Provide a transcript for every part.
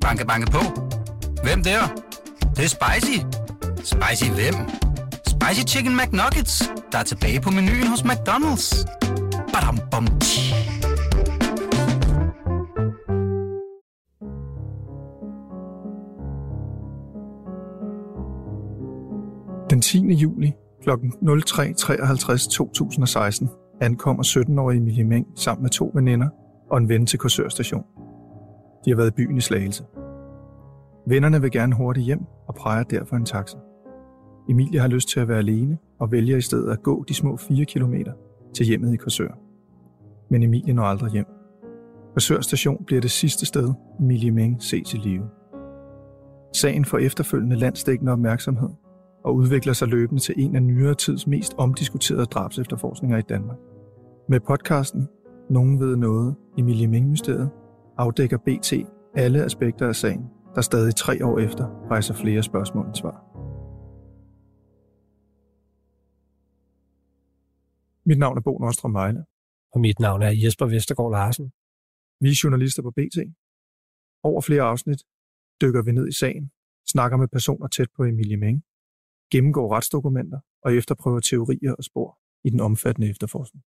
Banke, banke på. Hvem der? Det, det er spicy. Spicy hvem? Spicy Chicken McNuggets, der er tilbage på menuen hos McDonald's. Badum, bom, tji. Den 10. juli kl. 03.53 2016 ankommer 17-årige Emilie Meng sammen med to veninder og en ven til Korsørstationen. De har været i byen i Slagelse. Vennerne vil gerne hurtigt hjem og præger derfor en taxa. Emilie har lyst til at være alene og vælger i stedet at gå de små 4 km til hjemmet i Korsør. Men Emilie når aldrig hjem. Korsør station bliver det sidste sted, Emilie Meng ses i live. Sagen får efterfølgende landsdækkende opmærksomhed og udvikler sig løbende til en af nyere tids mest omdiskuterede drabsefterforskninger i Danmark. Med podcasten Nogen ved noget, Emilie Meng-mysteriet, afdækker BT alle aspekter af sagen, der stadig tre år efter rejser flere spørgsmål end svar. Mit navn er Bo Nordstrøm Vejle. Og mit navn er Jesper Vestergaard Larsen. Vi er journalister på BT. Over flere afsnit dykker vi ned i sagen, snakker med personer tæt på Emilie Meng, gennemgår retsdokumenter og efterprøver teorier og spor i den omfattende efterforskning.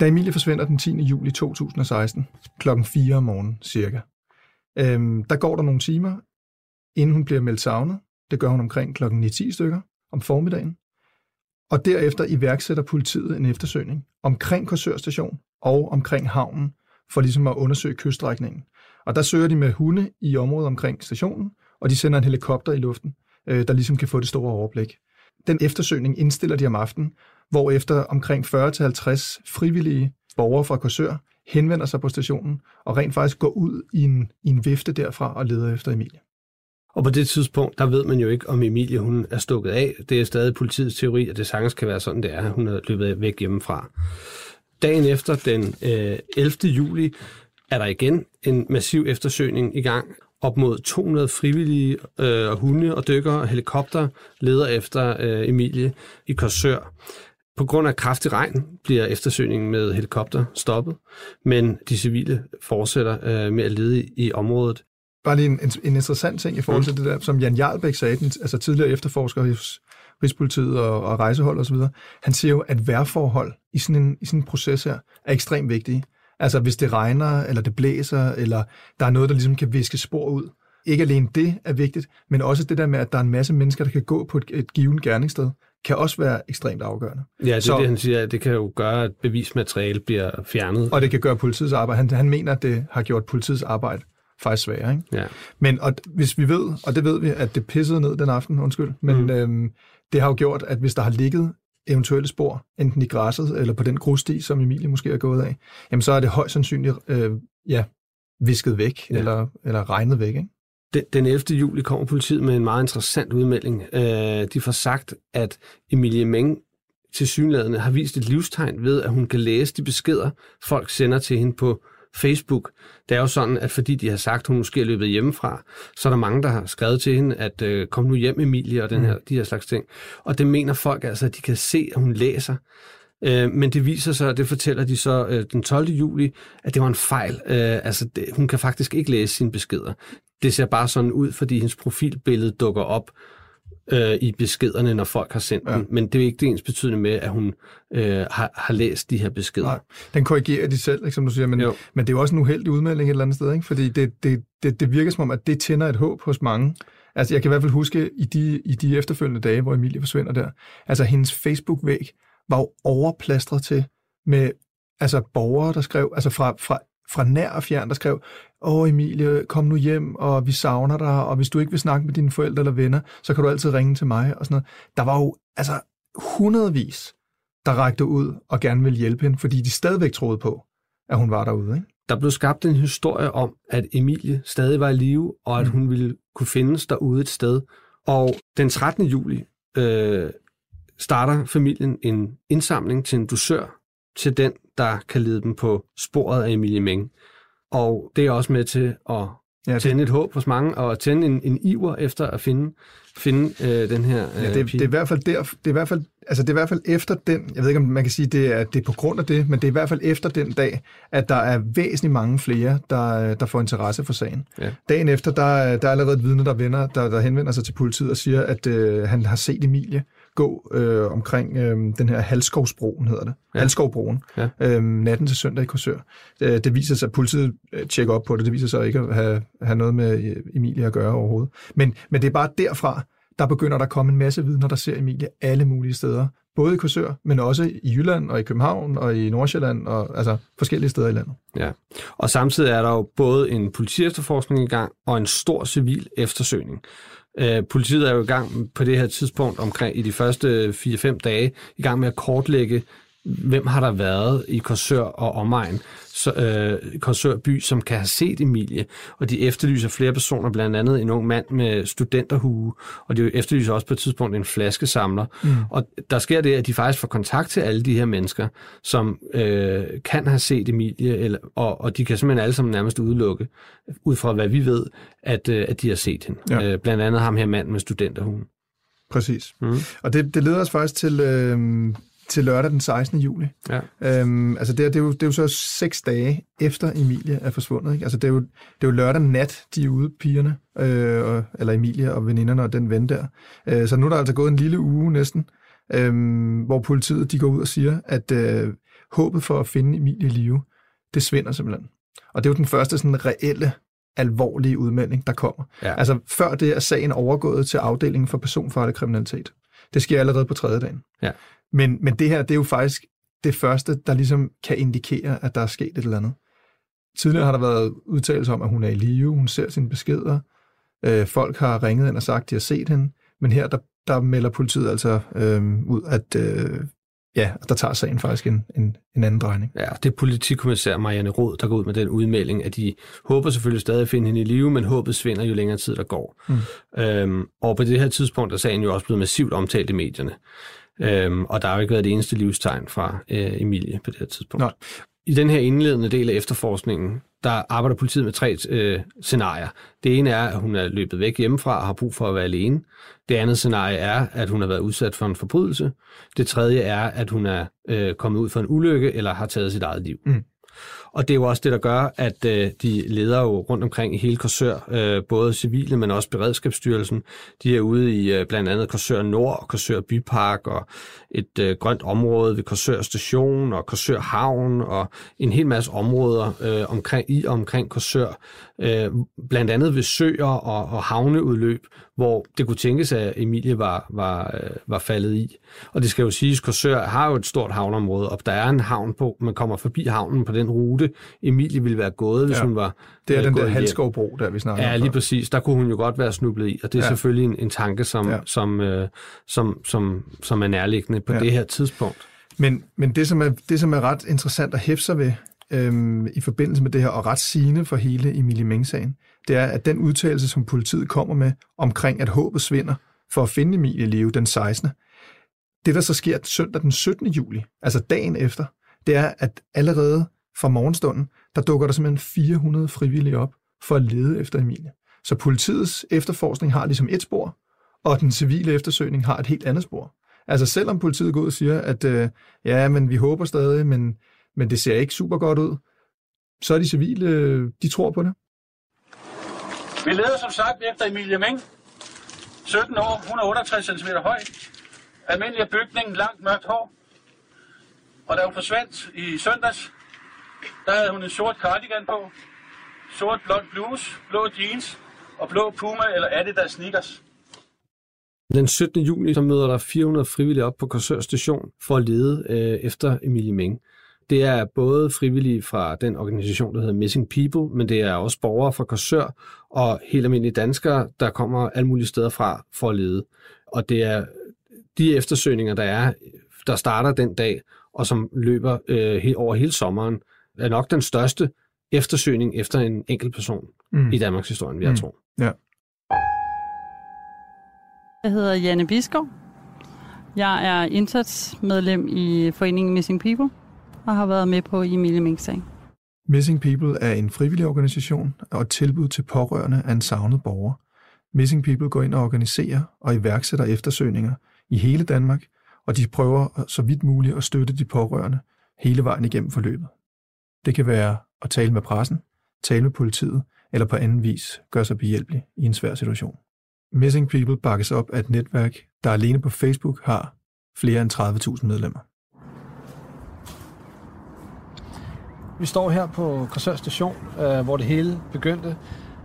Da Emilie forsvinder den 10. juli 2016, klokken 4 om morgenen cirka, øhm, der går der nogle timer, inden hun bliver meldt savnet. Det gør hun omkring klokken 9-10 stykker om formiddagen. Og derefter iværksætter politiet en eftersøgning omkring Korsør station og omkring havnen, for ligesom at undersøge kyststrækningen. Og der søger de med hunde i området omkring stationen, og de sender en helikopter i luften, øh, der ligesom kan få det store overblik. Den eftersøgning indstiller de om aftenen, hvor efter omkring 40-50 frivillige borgere fra Korsør henvender sig på stationen og rent faktisk går ud i en, i en vifte derfra og leder efter Emilie. Og på det tidspunkt, der ved man jo ikke, om Emilie hun er stukket af. Det er stadig politiets teori, at det sagtens kan være sådan, det er. Hun er løbet væk hjemmefra. Dagen efter, den øh, 11. juli, er der igen en massiv eftersøgning i gang. Op mod 200 frivillige øh, hunde og dykker og helikopter leder efter øh, Emilie i Korsør. På grund af kraftig regn bliver eftersøgningen med helikopter stoppet, men de civile fortsætter øh, med at lede i, området. Bare lige en, en interessant ting i forhold til mm. det der, som Jan Jarlbæk sagde, den, altså tidligere efterforsker hos Rigspolitiet og, og rejsehold osv., han siger jo, at vejrforhold i sådan, en, i sådan en proces her er ekstremt vigtige. Altså hvis det regner, eller det blæser, eller der er noget, der ligesom kan viske spor ud. Ikke alene det er vigtigt, men også det der med, at der er en masse mennesker, der kan gå på et, et givet gerningssted, kan også være ekstremt afgørende. Ja, det er Så, det, han siger. Det kan jo gøre, at bevismateriale bliver fjernet. Og det kan gøre politiets arbejde. Han, han mener, at det har gjort politiets arbejde faktisk sværere. Ikke? Ja. Men og hvis vi ved, og det ved vi, at det pissede ned den aften, undskyld, men mm. øhm, det har jo gjort, at hvis der har ligget eventuelle spor, enten i græsset eller på den grussti, som Emilie måske er gået af, jamen så er det højst sandsynligt øh, ja, visket væk ja. eller, eller regnet væk. Ikke? Den, den 11. juli kommer politiet med en meget interessant udmelding. Øh, de får sagt, at Emilie Meng til synlædende har vist et livstegn ved, at hun kan læse de beskeder, folk sender til hende på Facebook. Det er jo sådan, at fordi de har sagt, at hun måske er løbet hjemmefra, så er der mange, der har skrevet til hende, at øh, kom nu hjem, Emilie, og den her, mm. de her slags ting. Og det mener folk altså, at de kan se, at hun læser. Øh, men det viser sig, og det fortæller de så øh, den 12. juli, at det var en fejl. Øh, altså, det, hun kan faktisk ikke læse sine beskeder. Det ser bare sådan ud, fordi hendes profilbillede dukker op øh, i beskederne, når folk har sendt ja. den. Men det er ikke det ens betydende med, at hun øh, har, har læst de her beskeder. Nej, den korrigerer de selv, ikke, som du siger. Men, men det er jo også en uheldig udmelding et eller andet sted, ikke? fordi det, det, det, det virker som om, at det tænder et håb hos mange. Altså, jeg kan i hvert fald huske i de, i de efterfølgende dage, hvor Emilie forsvinder der, altså hendes Facebook-væg var jo overplastret til med altså borgere, der skrev, altså fra, fra fra nær og fjern, der skrev, åh Emilie, kom nu hjem, og vi savner dig, og hvis du ikke vil snakke med dine forældre eller venner, så kan du altid ringe til mig, og sådan noget. Der var jo altså hundredvis, der rækte ud og gerne ville hjælpe hende, fordi de stadigvæk troede på, at hun var derude. Ikke? Der blev skabt en historie om, at Emilie stadig var i live, og at mm. hun ville kunne findes derude et sted. Og den 13. juli øh, starter familien en indsamling til en dusør til den, der kan lede dem på sporet af Emilie Meng. Og det er også med til at ja, tænde et håb hos mange, og tænde en, en iver efter at finde, finde øh, den her øh, ja, det, det, er i hvert fald der, det er i hvert fald, altså det er i hvert fald efter den, jeg ved ikke om man kan sige, det er, det er på grund af det, men det er i hvert fald efter den dag, at der er væsentligt mange flere, der, der får interesse for sagen. Ja. Dagen efter, der, der er allerede et vidne, der, vender, der, der henvender sig til politiet og siger, at øh, han har set Emilie gå øh, omkring øh, den her Halskovsbroen, hedder det. Ja. Halskovbroen. Ja. Øh, natten til søndag i Korsør. Det, det viser sig, at politiet øh, tjekker op på det. Det viser sig ikke at have, have noget med øh, Emilie at gøre overhovedet. Men, men det er bare derfra, der begynder der at komme en masse vidner, der ser Emilie alle mulige steder. Både i Korsør, men også i Jylland og i København og i Nordsjælland og altså forskellige steder i landet. Ja, og samtidig er der jo både en politiefterforskning i gang og en stor civil eftersøgning. Øh, politiet er jo i gang på det her tidspunkt omkring i de første 4-5 dage i gang med at kortlægge, hvem har der været i Korsør og omegn, så, øh, Korsør by, som kan have set Emilie, og de efterlyser flere personer, blandt andet en ung mand med studenterhue, og de efterlyser også på et tidspunkt en flaskesamler. Mm. Og der sker det, at de faktisk får kontakt til alle de her mennesker, som øh, kan have set Emilie, eller, og, og de kan simpelthen alle sammen nærmest udelukke, ud fra hvad vi ved, at, øh, at de har set hende. Ja. Øh, blandt andet ham her mand med studenterhuen. Præcis. Mm. Og det, det leder os faktisk til, øh, til lørdag den 16. juli. Ja. Øhm, altså det, er, det, er jo, det er jo så seks dage efter Emilie er forsvundet. Ikke? Altså det er, jo, det er jo lørdag nat, de er ude, pigerne, øh, og, eller Emilie og veninderne og den ven der. Øh, så nu er der altså gået en lille uge næsten, øh, hvor politiet de går ud og siger, at øh, håbet for at finde Emilie i live, det svinder simpelthen. Og det er jo den første sådan reelle alvorlige udmelding, der kommer. Ja. Altså før det er sagen overgået til afdelingen for personfarlig kriminalitet. Det sker allerede på tredje dagen. Ja. Men, men det her, det er jo faktisk det første, der ligesom kan indikere, at der er sket et eller andet. Tidligere har der været udtalelser om, at hun er i live, hun ser sine beskeder, øh, folk har ringet ind og sagt, at de har set hende, men her, der, der melder politiet altså øh, ud, at øh, ja, der tager sagen faktisk en, en, en anden drejning. Ja, det er politikommissær Marianne Rod, der går ud med den udmelding, at de håber selvfølgelig stadig at finde hende i live, men håbet svinder jo længere tid, der går. Mm. Øhm, og på det her tidspunkt er sagen jo også blevet massivt omtalt i medierne. Øhm, og der har jo ikke været det eneste livstegn fra øh, Emilie på det her tidspunkt. Nej. I den her indledende del af efterforskningen, der arbejder politiet med tre øh, scenarier. Det ene er, at hun er løbet væk hjemmefra og har brug for at være alene. Det andet scenarie er, at hun har været udsat for en forbrydelse. Det tredje er, at hun er øh, kommet ud for en ulykke eller har taget sit eget liv. Mm. Og det er jo også det, der gør, at øh, de leder jo rundt omkring i hele Korsør, øh, både civile, men også Beredskabsstyrelsen. De er ude i øh, blandt andet Korsør Nord og Korsør Bypark og et øh, grønt område ved Korsør Station og Korsør Havn og en hel masse områder øh, omkring i og omkring Korsør. Øh, blandt andet ved søer og, og havneudløb, hvor det kunne tænkes, at Emilie var, var, øh, var faldet i. Og det skal jo siges, at Korsør har jo et stort havneområde, og der er en havn på, man kommer forbi havnen på den rute, Emilie ville være gået, hvis ja, hun var Det er øh, den der Halskovbro, der vi snakker ja, om. Ja, lige præcis. Der kunne hun jo godt være snublet i, og det er ja. selvfølgelig en, en tanke, som, ja. som, øh, som, som, som er nærliggende på ja. det her tidspunkt. Men, men det, som er, det, som er ret interessant at hæfte sig ved øhm, i forbindelse med det her, og ret sigende for hele Emilie Meng-sagen, det er, at den udtalelse, som politiet kommer med omkring, at håbet svinder for at finde Emilie live den 16. Det, der så sker søndag den 17. juli, altså dagen efter, det er, at allerede fra morgenstunden, der dukker der simpelthen 400 frivillige op for at lede efter Emilie. Så politiets efterforskning har ligesom et spor, og den civile eftersøgning har et helt andet spor. Altså selvom politiet går ud og siger, at øh, ja, men vi håber stadig, men, men det ser ikke super godt ud, så er de civile, de tror på det. Vi leder som sagt efter Emilie Meng, 17 år, 168 cm høj, almindelig bygning, langt mørkt hår. Og da hun forsvandt i søndags, der havde hun en sort cardigan på, sort blond bluse, blå jeans og blå Puma eller Adidas sneakers. Den 17. juni så møder der 400 frivillige op på Korsør station for at lede øh, efter Emilie Meng. Det er både frivillige fra den organisation, der hedder Missing People, men det er også borgere fra Korsør og helt almindelige danskere, der kommer alle mulige steder fra for at lede. Og det er de eftersøgninger, der er, der starter den dag, og som løber øh, over hele sommeren, er nok den største eftersøgning efter en enkelt person mm. i Danmarks historie, vi har mm. tro. Ja. Jeg hedder Janne Biskov. Jeg er indsatsmedlem i foreningen Missing People og har været med på Emilie Mink-sagen. Missing People er en frivillig organisation og et tilbud til pårørende af en savnet borger. Missing People går ind og organiserer og iværksætter eftersøgninger i hele Danmark, og de prøver så vidt muligt at støtte de pårørende hele vejen igennem forløbet. Det kan være at tale med pressen, tale med politiet eller på anden vis gøre sig behjælpelig i en svær situation. Missing People bakkes op af et netværk, der alene på Facebook har flere end 30.000 medlemmer. Vi står her på Korsør station, øh, hvor det hele begyndte.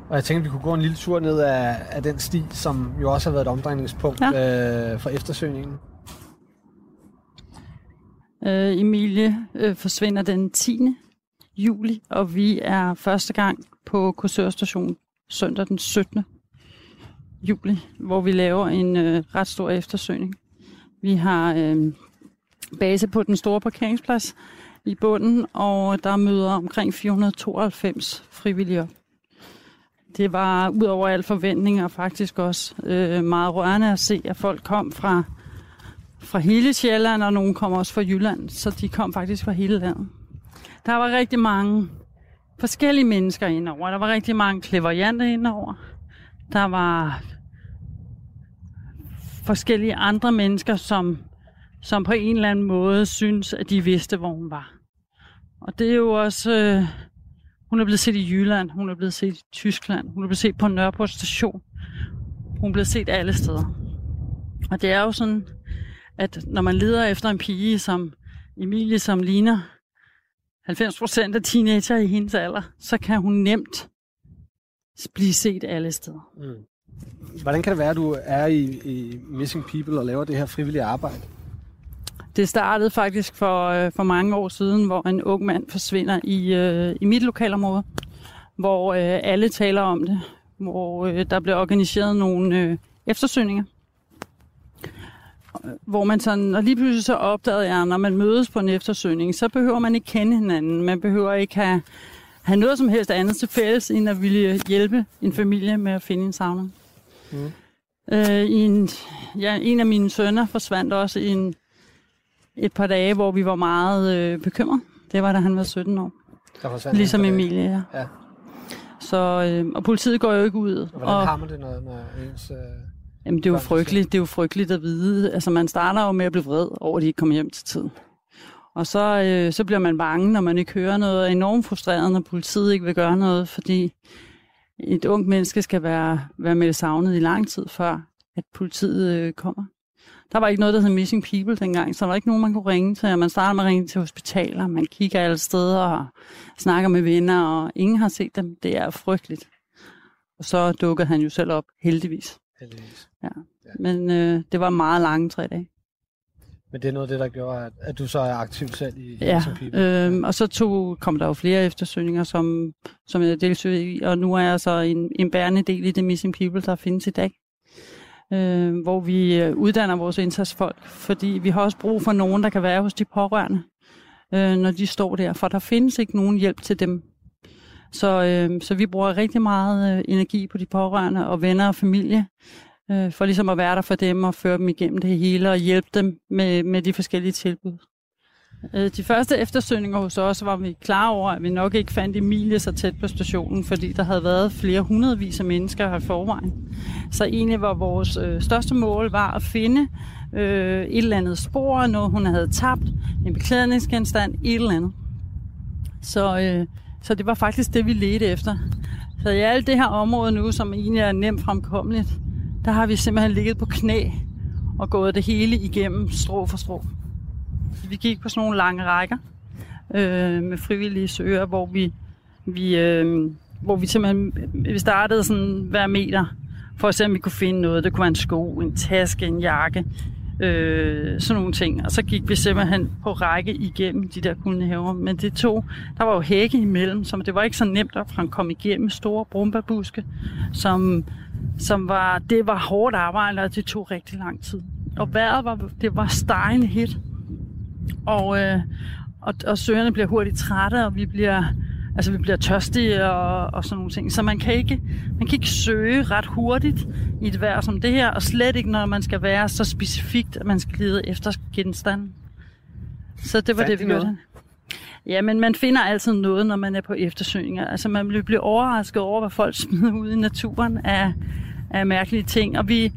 Og jeg tænkte, at vi kunne gå en lille tur ned af, af den sti, som jo også har været et omdrejningspunkt ja. øh, for eftersøgningen. Øh, Emilie øh, forsvinder den 10 juli, og vi er første gang på Korsør station søndag den 17. juli, hvor vi laver en øh, ret stor eftersøgning. Vi har øh, base på den store parkeringsplads i bunden, og der møder omkring 492 frivillige Det var ud over al forventning og faktisk også øh, meget rørende at se, at folk kom fra, fra hele Sjælland, og nogen kom også fra Jylland, så de kom faktisk fra hele landet. Der var rigtig mange forskellige mennesker indover. Der var rigtig mange kleverianter indover. Der var forskellige andre mennesker, som, som på en eller anden måde synes, at de vidste, hvor hun var. Og det er jo også... Øh, hun er blevet set i Jylland, hun er blevet set i Tyskland, hun er blevet set på Nørreport station. Hun er blevet set alle steder. Og det er jo sådan, at når man leder efter en pige som Emilie, som ligner 90% af teenager i hendes alder, så kan hun nemt blive set alle steder. Mm. Hvordan kan det være, at du er i, i Missing People og laver det her frivillige arbejde? Det startede faktisk for, øh, for mange år siden, hvor en ung mand forsvinder i, øh, i mit lokalområde, hvor øh, alle taler om det, hvor øh, der blev organiseret nogle øh, eftersøgninger, hvor man sådan, og lige pludselig så opdagede jeg, når man mødes på en eftersøgning, så behøver man ikke kende hinanden, man behøver ikke have, have noget som helst andet til fælles, end at ville hjælpe en familie med at finde en savner. Mm. Øh, en, ja, en af mine sønner forsvandt også i en, et par dage, hvor vi var meget øh, bekymrede. Det var, da han var 17 år. Ligesom Emilie, ja. ja. Så, øh, og politiet går jo ikke ud. Og hvordan og, har man det, når, når ens... Øh, jamen, det er jo frygteligt. Det er jo frygteligt at vide. Altså, man starter jo med at blive vred over, at de ikke kommer hjem til tiden. Og så, øh, så bliver man bange, når man ikke hører noget. enormt frustreret, når politiet ikke vil gøre noget, fordi et ungt menneske skal være, være med savnet i lang tid, før at politiet øh, kommer. Der var ikke noget, der hed Missing People dengang, så der var ikke nogen, man kunne ringe til. Man starter med at ringe til hospitaler, man kigger alle steder og snakker med venner, og ingen har set dem. Det er frygteligt. Og så dukkede han jo selv op, heldigvis. Heldigvis. Ja. ja. Men øh, det var meget lange tre dage. Men det er noget af det, der gjorde, at, at du så er aktiv selv i ja, Missing People? Øh, og så tog, kom der jo flere eftersøgninger, som, som jeg deltog i, og nu er jeg så en, en bærende del i det Missing People, der findes i dag øh, hvor vi øh, uddanner vores indsatsfolk, fordi vi har også brug for nogen, der kan være hos de pårørende, øh, når de står der, for der findes ikke nogen hjælp til dem. Så, øh, så vi bruger rigtig meget øh, energi på de pårørende og venner og familie, øh, for ligesom at være der for dem og føre dem igennem det hele og hjælpe dem med, med de forskellige tilbud. Øh, de første eftersøgninger hos os var vi klar over, at vi nok ikke fandt Emilie så tæt på stationen, fordi der havde været flere hundredvis af mennesker her i forvejen. Så egentlig var vores øh, største mål var at finde øh, et eller andet spor, noget hun havde tabt, en beklædningsgenstand, et eller andet. Så, øh, så det var faktisk det, vi ledte efter. Så i alt det her område nu, som egentlig er nemt fremkommeligt, der har vi simpelthen ligget på knæ og gået det hele igennem strå for strå. Vi gik på sådan nogle lange rækker øh, med frivillige søger, hvor vi, vi, øh, hvor vi simpelthen vi startede sådan hver meter for at se, om vi kunne finde noget. Det kunne være en sko, en taske, en jakke, øh, sådan nogle ting. Og så gik vi simpelthen på række igennem de der kolonihaver. Men det tog, der var jo hække imellem, så det var ikke så nemt at komme igennem store brumbabuske, som, som var, det var hårdt arbejde, og det tog rigtig lang tid. Og vejret var, det var stejende hit. Og, øh, og, og søgerne bliver hurtigt trætte, og vi bliver, altså, vi bliver tørstige og, og sådan nogle ting. Så man kan, ikke, man kan ikke søge ret hurtigt i et vejr som det her, og slet ikke, når man skal være så specifikt, at man skal lede efter genstanden. Så det var Fandt det, vi gjorde. Ja, men man finder altid noget, når man er på eftersøgninger. Altså man bliver blive overrasket over, hvad folk smider ud i naturen af, af mærkelige ting. Og vi,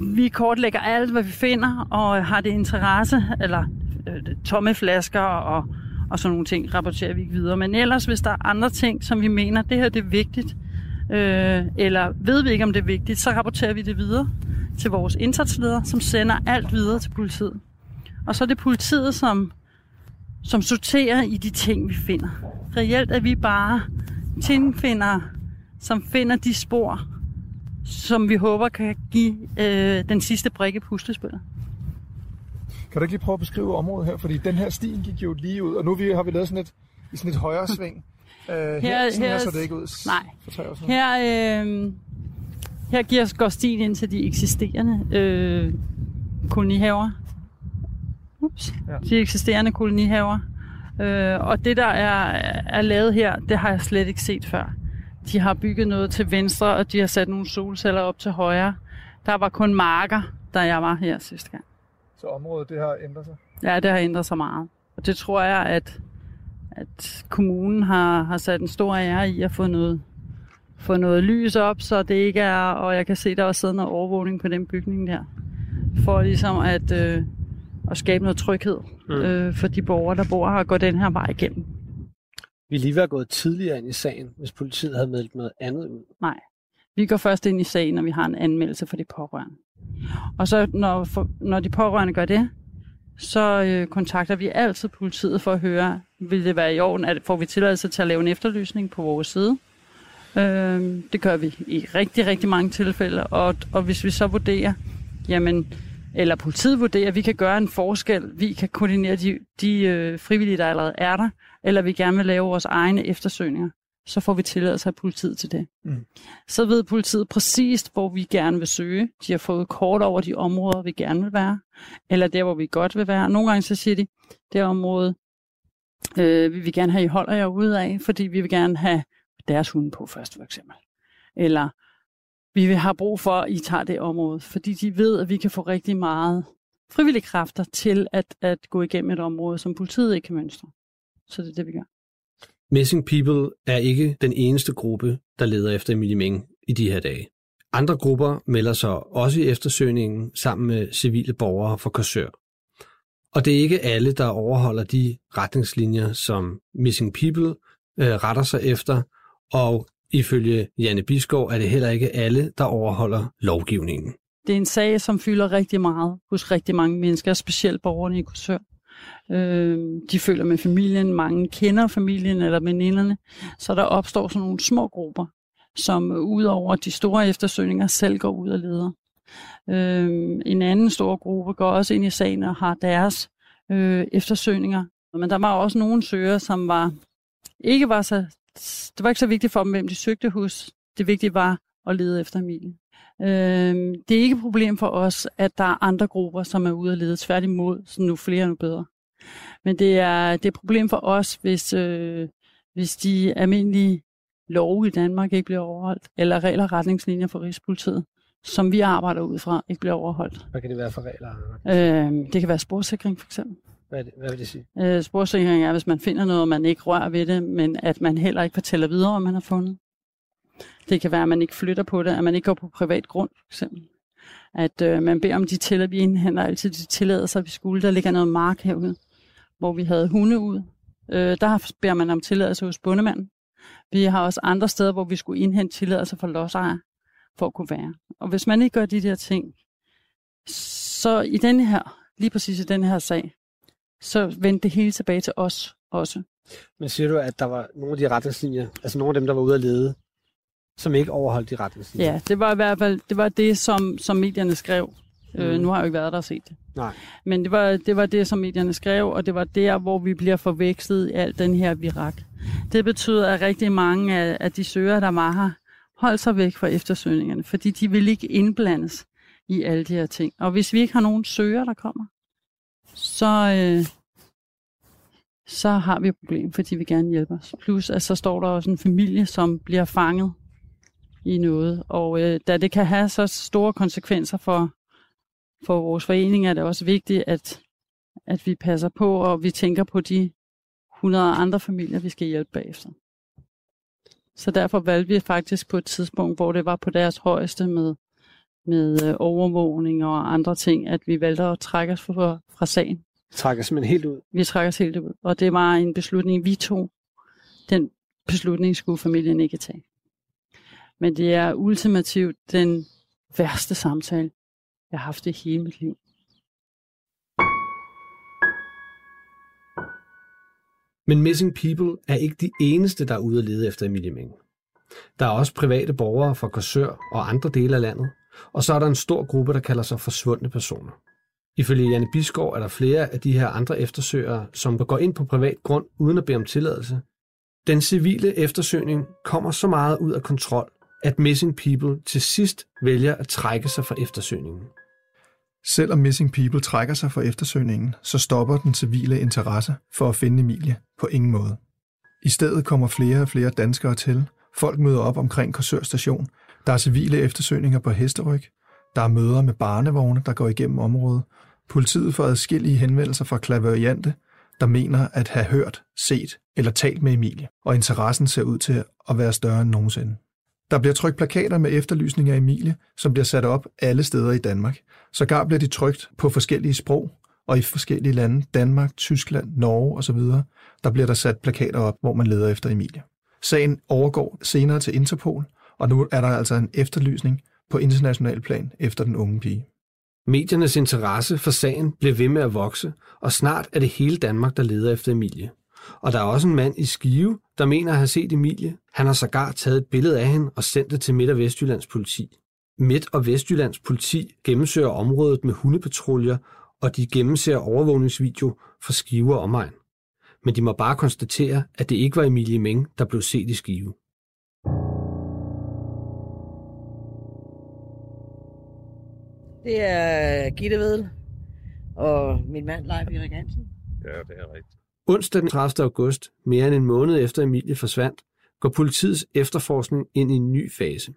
vi kortlægger alt, hvad vi finder, og har det interesse, eller øh, tomme flasker og, og sådan nogle ting, rapporterer vi ikke videre. Men ellers, hvis der er andre ting, som vi mener, det her det er vigtigt, øh, eller ved vi ikke, om det er vigtigt, så rapporterer vi det videre til vores indsatsleder, som sender alt videre til politiet. Og så er det politiet, som, som sorterer i de ting, vi finder. Reelt er vi bare tingfinder, som finder de spor, som vi håber kan give øh, den sidste brik i puslespillet. Kan du ikke lige prøve at beskrive området her? Fordi den her stien gik jo lige ud, og nu har vi lavet sådan et, i sådan et højre sving. Uh, her, her, sådan her så det ikke ud nej. for tre år siden. Her, øh, her giver, går stien ind til de eksisterende øh, kolonihaver. Ups. Ja. De eksisterende kolonihaver. Øh, og det, der er, er lavet her, det har jeg slet ikke set før. De har bygget noget til venstre, og de har sat nogle solceller op til højre. Der var kun marker, da jeg var her sidste gang. Så området, det har ændret sig? Ja, det har ændret sig meget. Og det tror jeg, at, at kommunen har, har sat en stor ære i at få noget, få noget lys op, så det ikke er, og jeg kan se, der også sidder noget overvågning på den bygning der, for ligesom at, øh, at skabe noget tryghed mm. øh, for de borgere, der bor her og går den her vej igennem. Vi lige være gået tidligere ind i sagen, hvis politiet havde meldt noget andet ud? Nej. Vi går først ind i sagen, når vi har en anmeldelse for de pårørende. Og så når, for, når de pårørende gør det, så øh, kontakter vi altid politiet for at høre, vil det være i orden, at får vi tilladelse til at lave en efterlysning på vores side. Øh, det gør vi i rigtig, rigtig mange tilfælde, og, og hvis vi så vurderer, jamen, eller politiet vurderer, at vi kan gøre en forskel, vi kan koordinere de, de øh, frivillige, der allerede er der, eller vi gerne vil lave vores egne eftersøgninger, så får vi tilladelse af politiet til det. Mm. Så ved politiet præcist, hvor vi gerne vil søge. De har fået kort over de områder, vi gerne vil være, eller der, hvor vi godt vil være. Nogle gange så siger de, det område øh, vi vil gerne have, I holder jer ude af, fordi vi vil gerne have deres hunde på først, for eksempel. Eller vi vil have brug for, at I tager det område, fordi de ved, at vi kan få rigtig meget frivillige kræfter til at, at gå igennem et område, som politiet ikke kan mønstre. Så det er det, vi gør. Missing People er ikke den eneste gruppe, der leder efter Emilie Meng i de her dage. Andre grupper melder sig også i eftersøgningen sammen med civile borgere fra Korsør. Og det er ikke alle, der overholder de retningslinjer, som Missing People øh, retter sig efter, og ifølge Janne Biskov er det heller ikke alle, der overholder lovgivningen. Det er en sag, som fylder rigtig meget hos rigtig mange mennesker, specielt borgerne i Korsør. Øh, de føler med familien, mange kender familien eller veninderne, så der opstår sådan nogle små grupper, som øh, udover de store eftersøgninger selv går ud og leder. Øh, en anden stor gruppe går også ind i sagen og har deres øh, eftersøgninger. Men der var også nogle søger, som var ikke var så, det var ikke så vigtigt for dem, hvem de søgte hos. Det vigtige var at lede efter Emilie. Øh, det er ikke et problem for os, at der er andre grupper, som er ude at lede. Tværtimod, så nu flere, nu bedre. Men det er, det er et problem for os, hvis, øh, hvis de almindelige love i Danmark ikke bliver overholdt, eller regler og retningslinjer for Rigspolitiet, som vi arbejder ud fra, ikke bliver overholdt. Hvad kan det være for regler? Øh, det kan være sporsikring for eksempel. Hvad, det, hvad vil det sige? Øh, sporsikring er, hvis man finder noget, og man ikke rører ved det, men at man heller ikke fortæller videre, om man har fundet. Det kan være, at man ikke flytter på det, at man ikke går på privat grund, for eksempel. At øh, man beder om de tillader, vi indhenter altid de tilladelser, vi skulle. Der ligger noget mark herude hvor vi havde hunde ud. Øh, der beder man om tilladelse hos bundemanden. Vi har også andre steder, hvor vi skulle indhente tilladelse for lodsejere for at kunne være. Og hvis man ikke gør de der ting, så i den her, lige præcis i den her sag, så vendte det hele tilbage til os også. Men siger du, at der var nogle af de retningslinjer, altså nogle af dem, der var ude at lede, som ikke overholdt de retningslinjer? Ja, det var i hvert fald det, var det som, som medierne skrev. Øh, mm. Øh, nu har jeg jo ikke været der og set det. Nej. Men det var, det var det, som medierne skrev, og det var der, hvor vi bliver forvekslet i al den her virak. Det betyder, at rigtig mange af, af de søger, der var her, holdt sig væk fra eftersøgningerne, fordi de vil ikke indblandes i alle de her ting. Og hvis vi ikke har nogen søger, der kommer, så, øh, så har vi et problem, fordi vi gerne hjælper os. Plus, at så står der også en familie, som bliver fanget i noget. Og øh, da det kan have så store konsekvenser for for vores forening er det også vigtigt, at, at vi passer på, og vi tænker på de 100 andre familier, vi skal hjælpe bagefter. Så derfor valgte vi faktisk på et tidspunkt, hvor det var på deres højeste med, med øh, overvågning og andre ting, at vi valgte at trække os fra, fra sagen. Trækker simpelthen helt ud. Vi trækker os helt ud. Og det var en beslutning, vi tog. Den beslutning skulle familien ikke tage. Men det er ultimativt den værste samtale, jeg har haft i hele mit liv. Men Missing People er ikke de eneste, der er ude at lede efter Emilie Meng. Der er også private borgere fra Korsør og andre dele af landet, og så er der en stor gruppe, der kalder sig forsvundne personer. Ifølge Janne Biskov er der flere af de her andre eftersøgere, som går ind på privat grund uden at bede om tilladelse. Den civile eftersøgning kommer så meget ud af kontrol, at Missing People til sidst vælger at trække sig fra eftersøgningen. Selvom Missing People trækker sig fra eftersøgningen, så stopper den civile interesse for at finde Emilie på ingen måde. I stedet kommer flere og flere danskere til. Folk møder op omkring Korsør station. Der er civile eftersøgninger på Hesteryg. Der er møder med barnevogne, der går igennem området. Politiet får adskillige henvendelser fra klaveriante, der mener at have hørt, set eller talt med Emilie, og interessen ser ud til at være større end nogensinde. Der bliver trykt plakater med efterlysning af Emilie, som bliver sat op alle steder i Danmark. Sågar bliver de trykt på forskellige sprog, og i forskellige lande, Danmark, Tyskland, Norge osv., der bliver der sat plakater op, hvor man leder efter Emilie. Sagen overgår senere til Interpol, og nu er der altså en efterlysning på international plan efter den unge pige. Mediernes interesse for sagen blev ved med at vokse, og snart er det hele Danmark, der leder efter Emilie. Og der er også en mand i Skive, der mener at have set Emilie. Han har sågar taget et billede af hende og sendt det til Midt- og Vestjyllands politi. Midt- og Vestjyllands politi gennemsøger området med hundepatruljer, og de gennemser overvågningsvideo fra Skive og omegn. Men de må bare konstatere, at det ikke var Emilie Meng, der blev set i Skive. Det er Gitte Vedel og min mand Leif Erik Hansen. Ja, det er rigtigt. Onsdag den 30. august, mere end en måned efter Emilie forsvandt, går politiets efterforskning ind i en ny fase.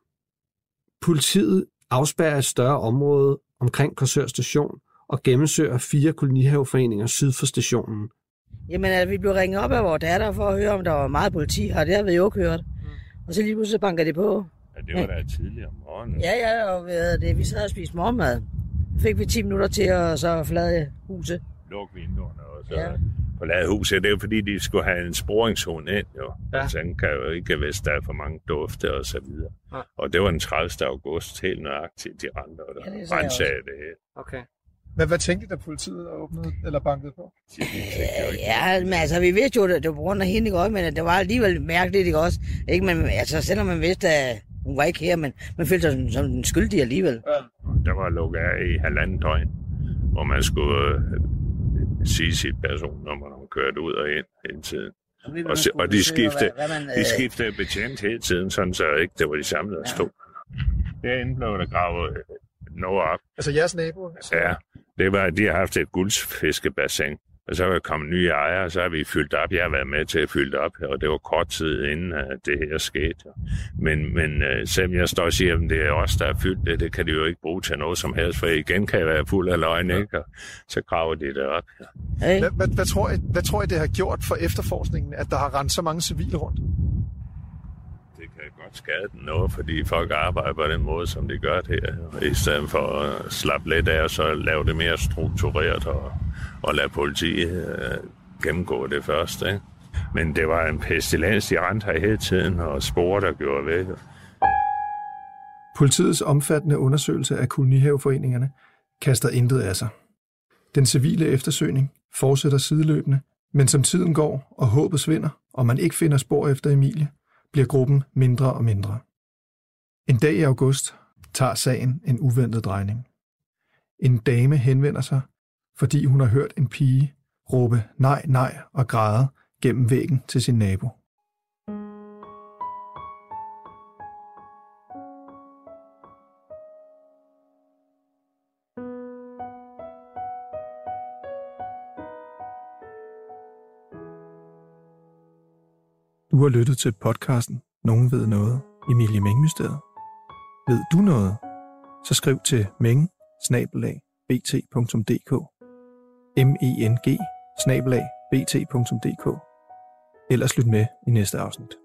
Politiet afspærrer et større område omkring Korsør station og gennemsøger fire kolonihaveforeninger syd for stationen. Jamen, at vi blev ringet op af vores datter for at høre, om der var meget politi her. Det har vi jo ikke hørt. Og så lige pludselig banker det på. Ja, det var da tidligere om morgenen. Ja, ja, og ved det, vi sad og spiste morgenmad. Fik vi 10 minutter til at så flade huset. Luk vinduerne og så Ja. Ja. forlade huset. Det er jo fordi, de skulle have en sporingshund ind, jo. Ja. Ja. Så den kan jo ikke, hvis der er for mange dufte og så videre. Ja. Og det var den 30. august helt nøjagtigt, de rendte og Ja, det ja, sagde jeg rensagede det hele. Okay. Hvad, hvad tænkte da politiet åbnede eller bankede på? Ikke Ja, men altså, vi vidste jo, at det var på grund af hende, ikke også? Men det var alligevel mærkeligt, ikke også? Ikke, men altså, selvom man vidste, at hun var ikke her, men man følte sig som, som en skyldig alligevel. Der var lukket af i halvanden døgn, hvor man skulle øh, sige sit personnummer, når man kørte ud og ind hele tiden. Og, se, og de skiftede, de skiftede betjent hele tiden, sådan så ikke det var de samme, der stod. Derinde blev der gravet øh, noget op. Altså jeres nabo? Ja, det var, de har haft et guldfiskebassin. Og så er der kommet nye ejere, og så har vi fyldt op. Jeg har været med til at fylde op, og det var kort tid inden at det her skete. Men, men øh, selvom jeg står og siger, at det er os, der har fyldt det, det kan de jo ikke bruge til noget som helst, for igen kan jeg være fuld af løgn, ikke? Og så graver de det op. Hey. Hvad, hvad, hvad, tror I, hvad tror I, det har gjort for efterforskningen, at der har rendt så mange civile rundt? Det den noget, fordi folk arbejder på den måde, som de gør det her. I stedet for at slappe lidt af, så lave det mere struktureret og, og lade politiet øh, gennemgå det først. Ikke? Men det var en pestilens, de rendte her hele tiden, og spor, der gjorde væk. Politiets omfattende undersøgelse af kolonihaveforeningerne kaster intet af sig. Den civile eftersøgning fortsætter sideløbende, men som tiden går og håbet svinder, og man ikke finder spor efter Emilie, bliver gruppen mindre og mindre. En dag i august tager sagen en uventet drejning. En dame henvender sig, fordi hun har hørt en pige råbe nej, nej og græde gennem væggen til sin nabo. Du har lyttet til podcasten Nogen ved noget, Emilie Mengmysteriet. Ved du noget? Så skriv til meng bt.dk m e n g bt.dk Ellers lyt med i næste afsnit.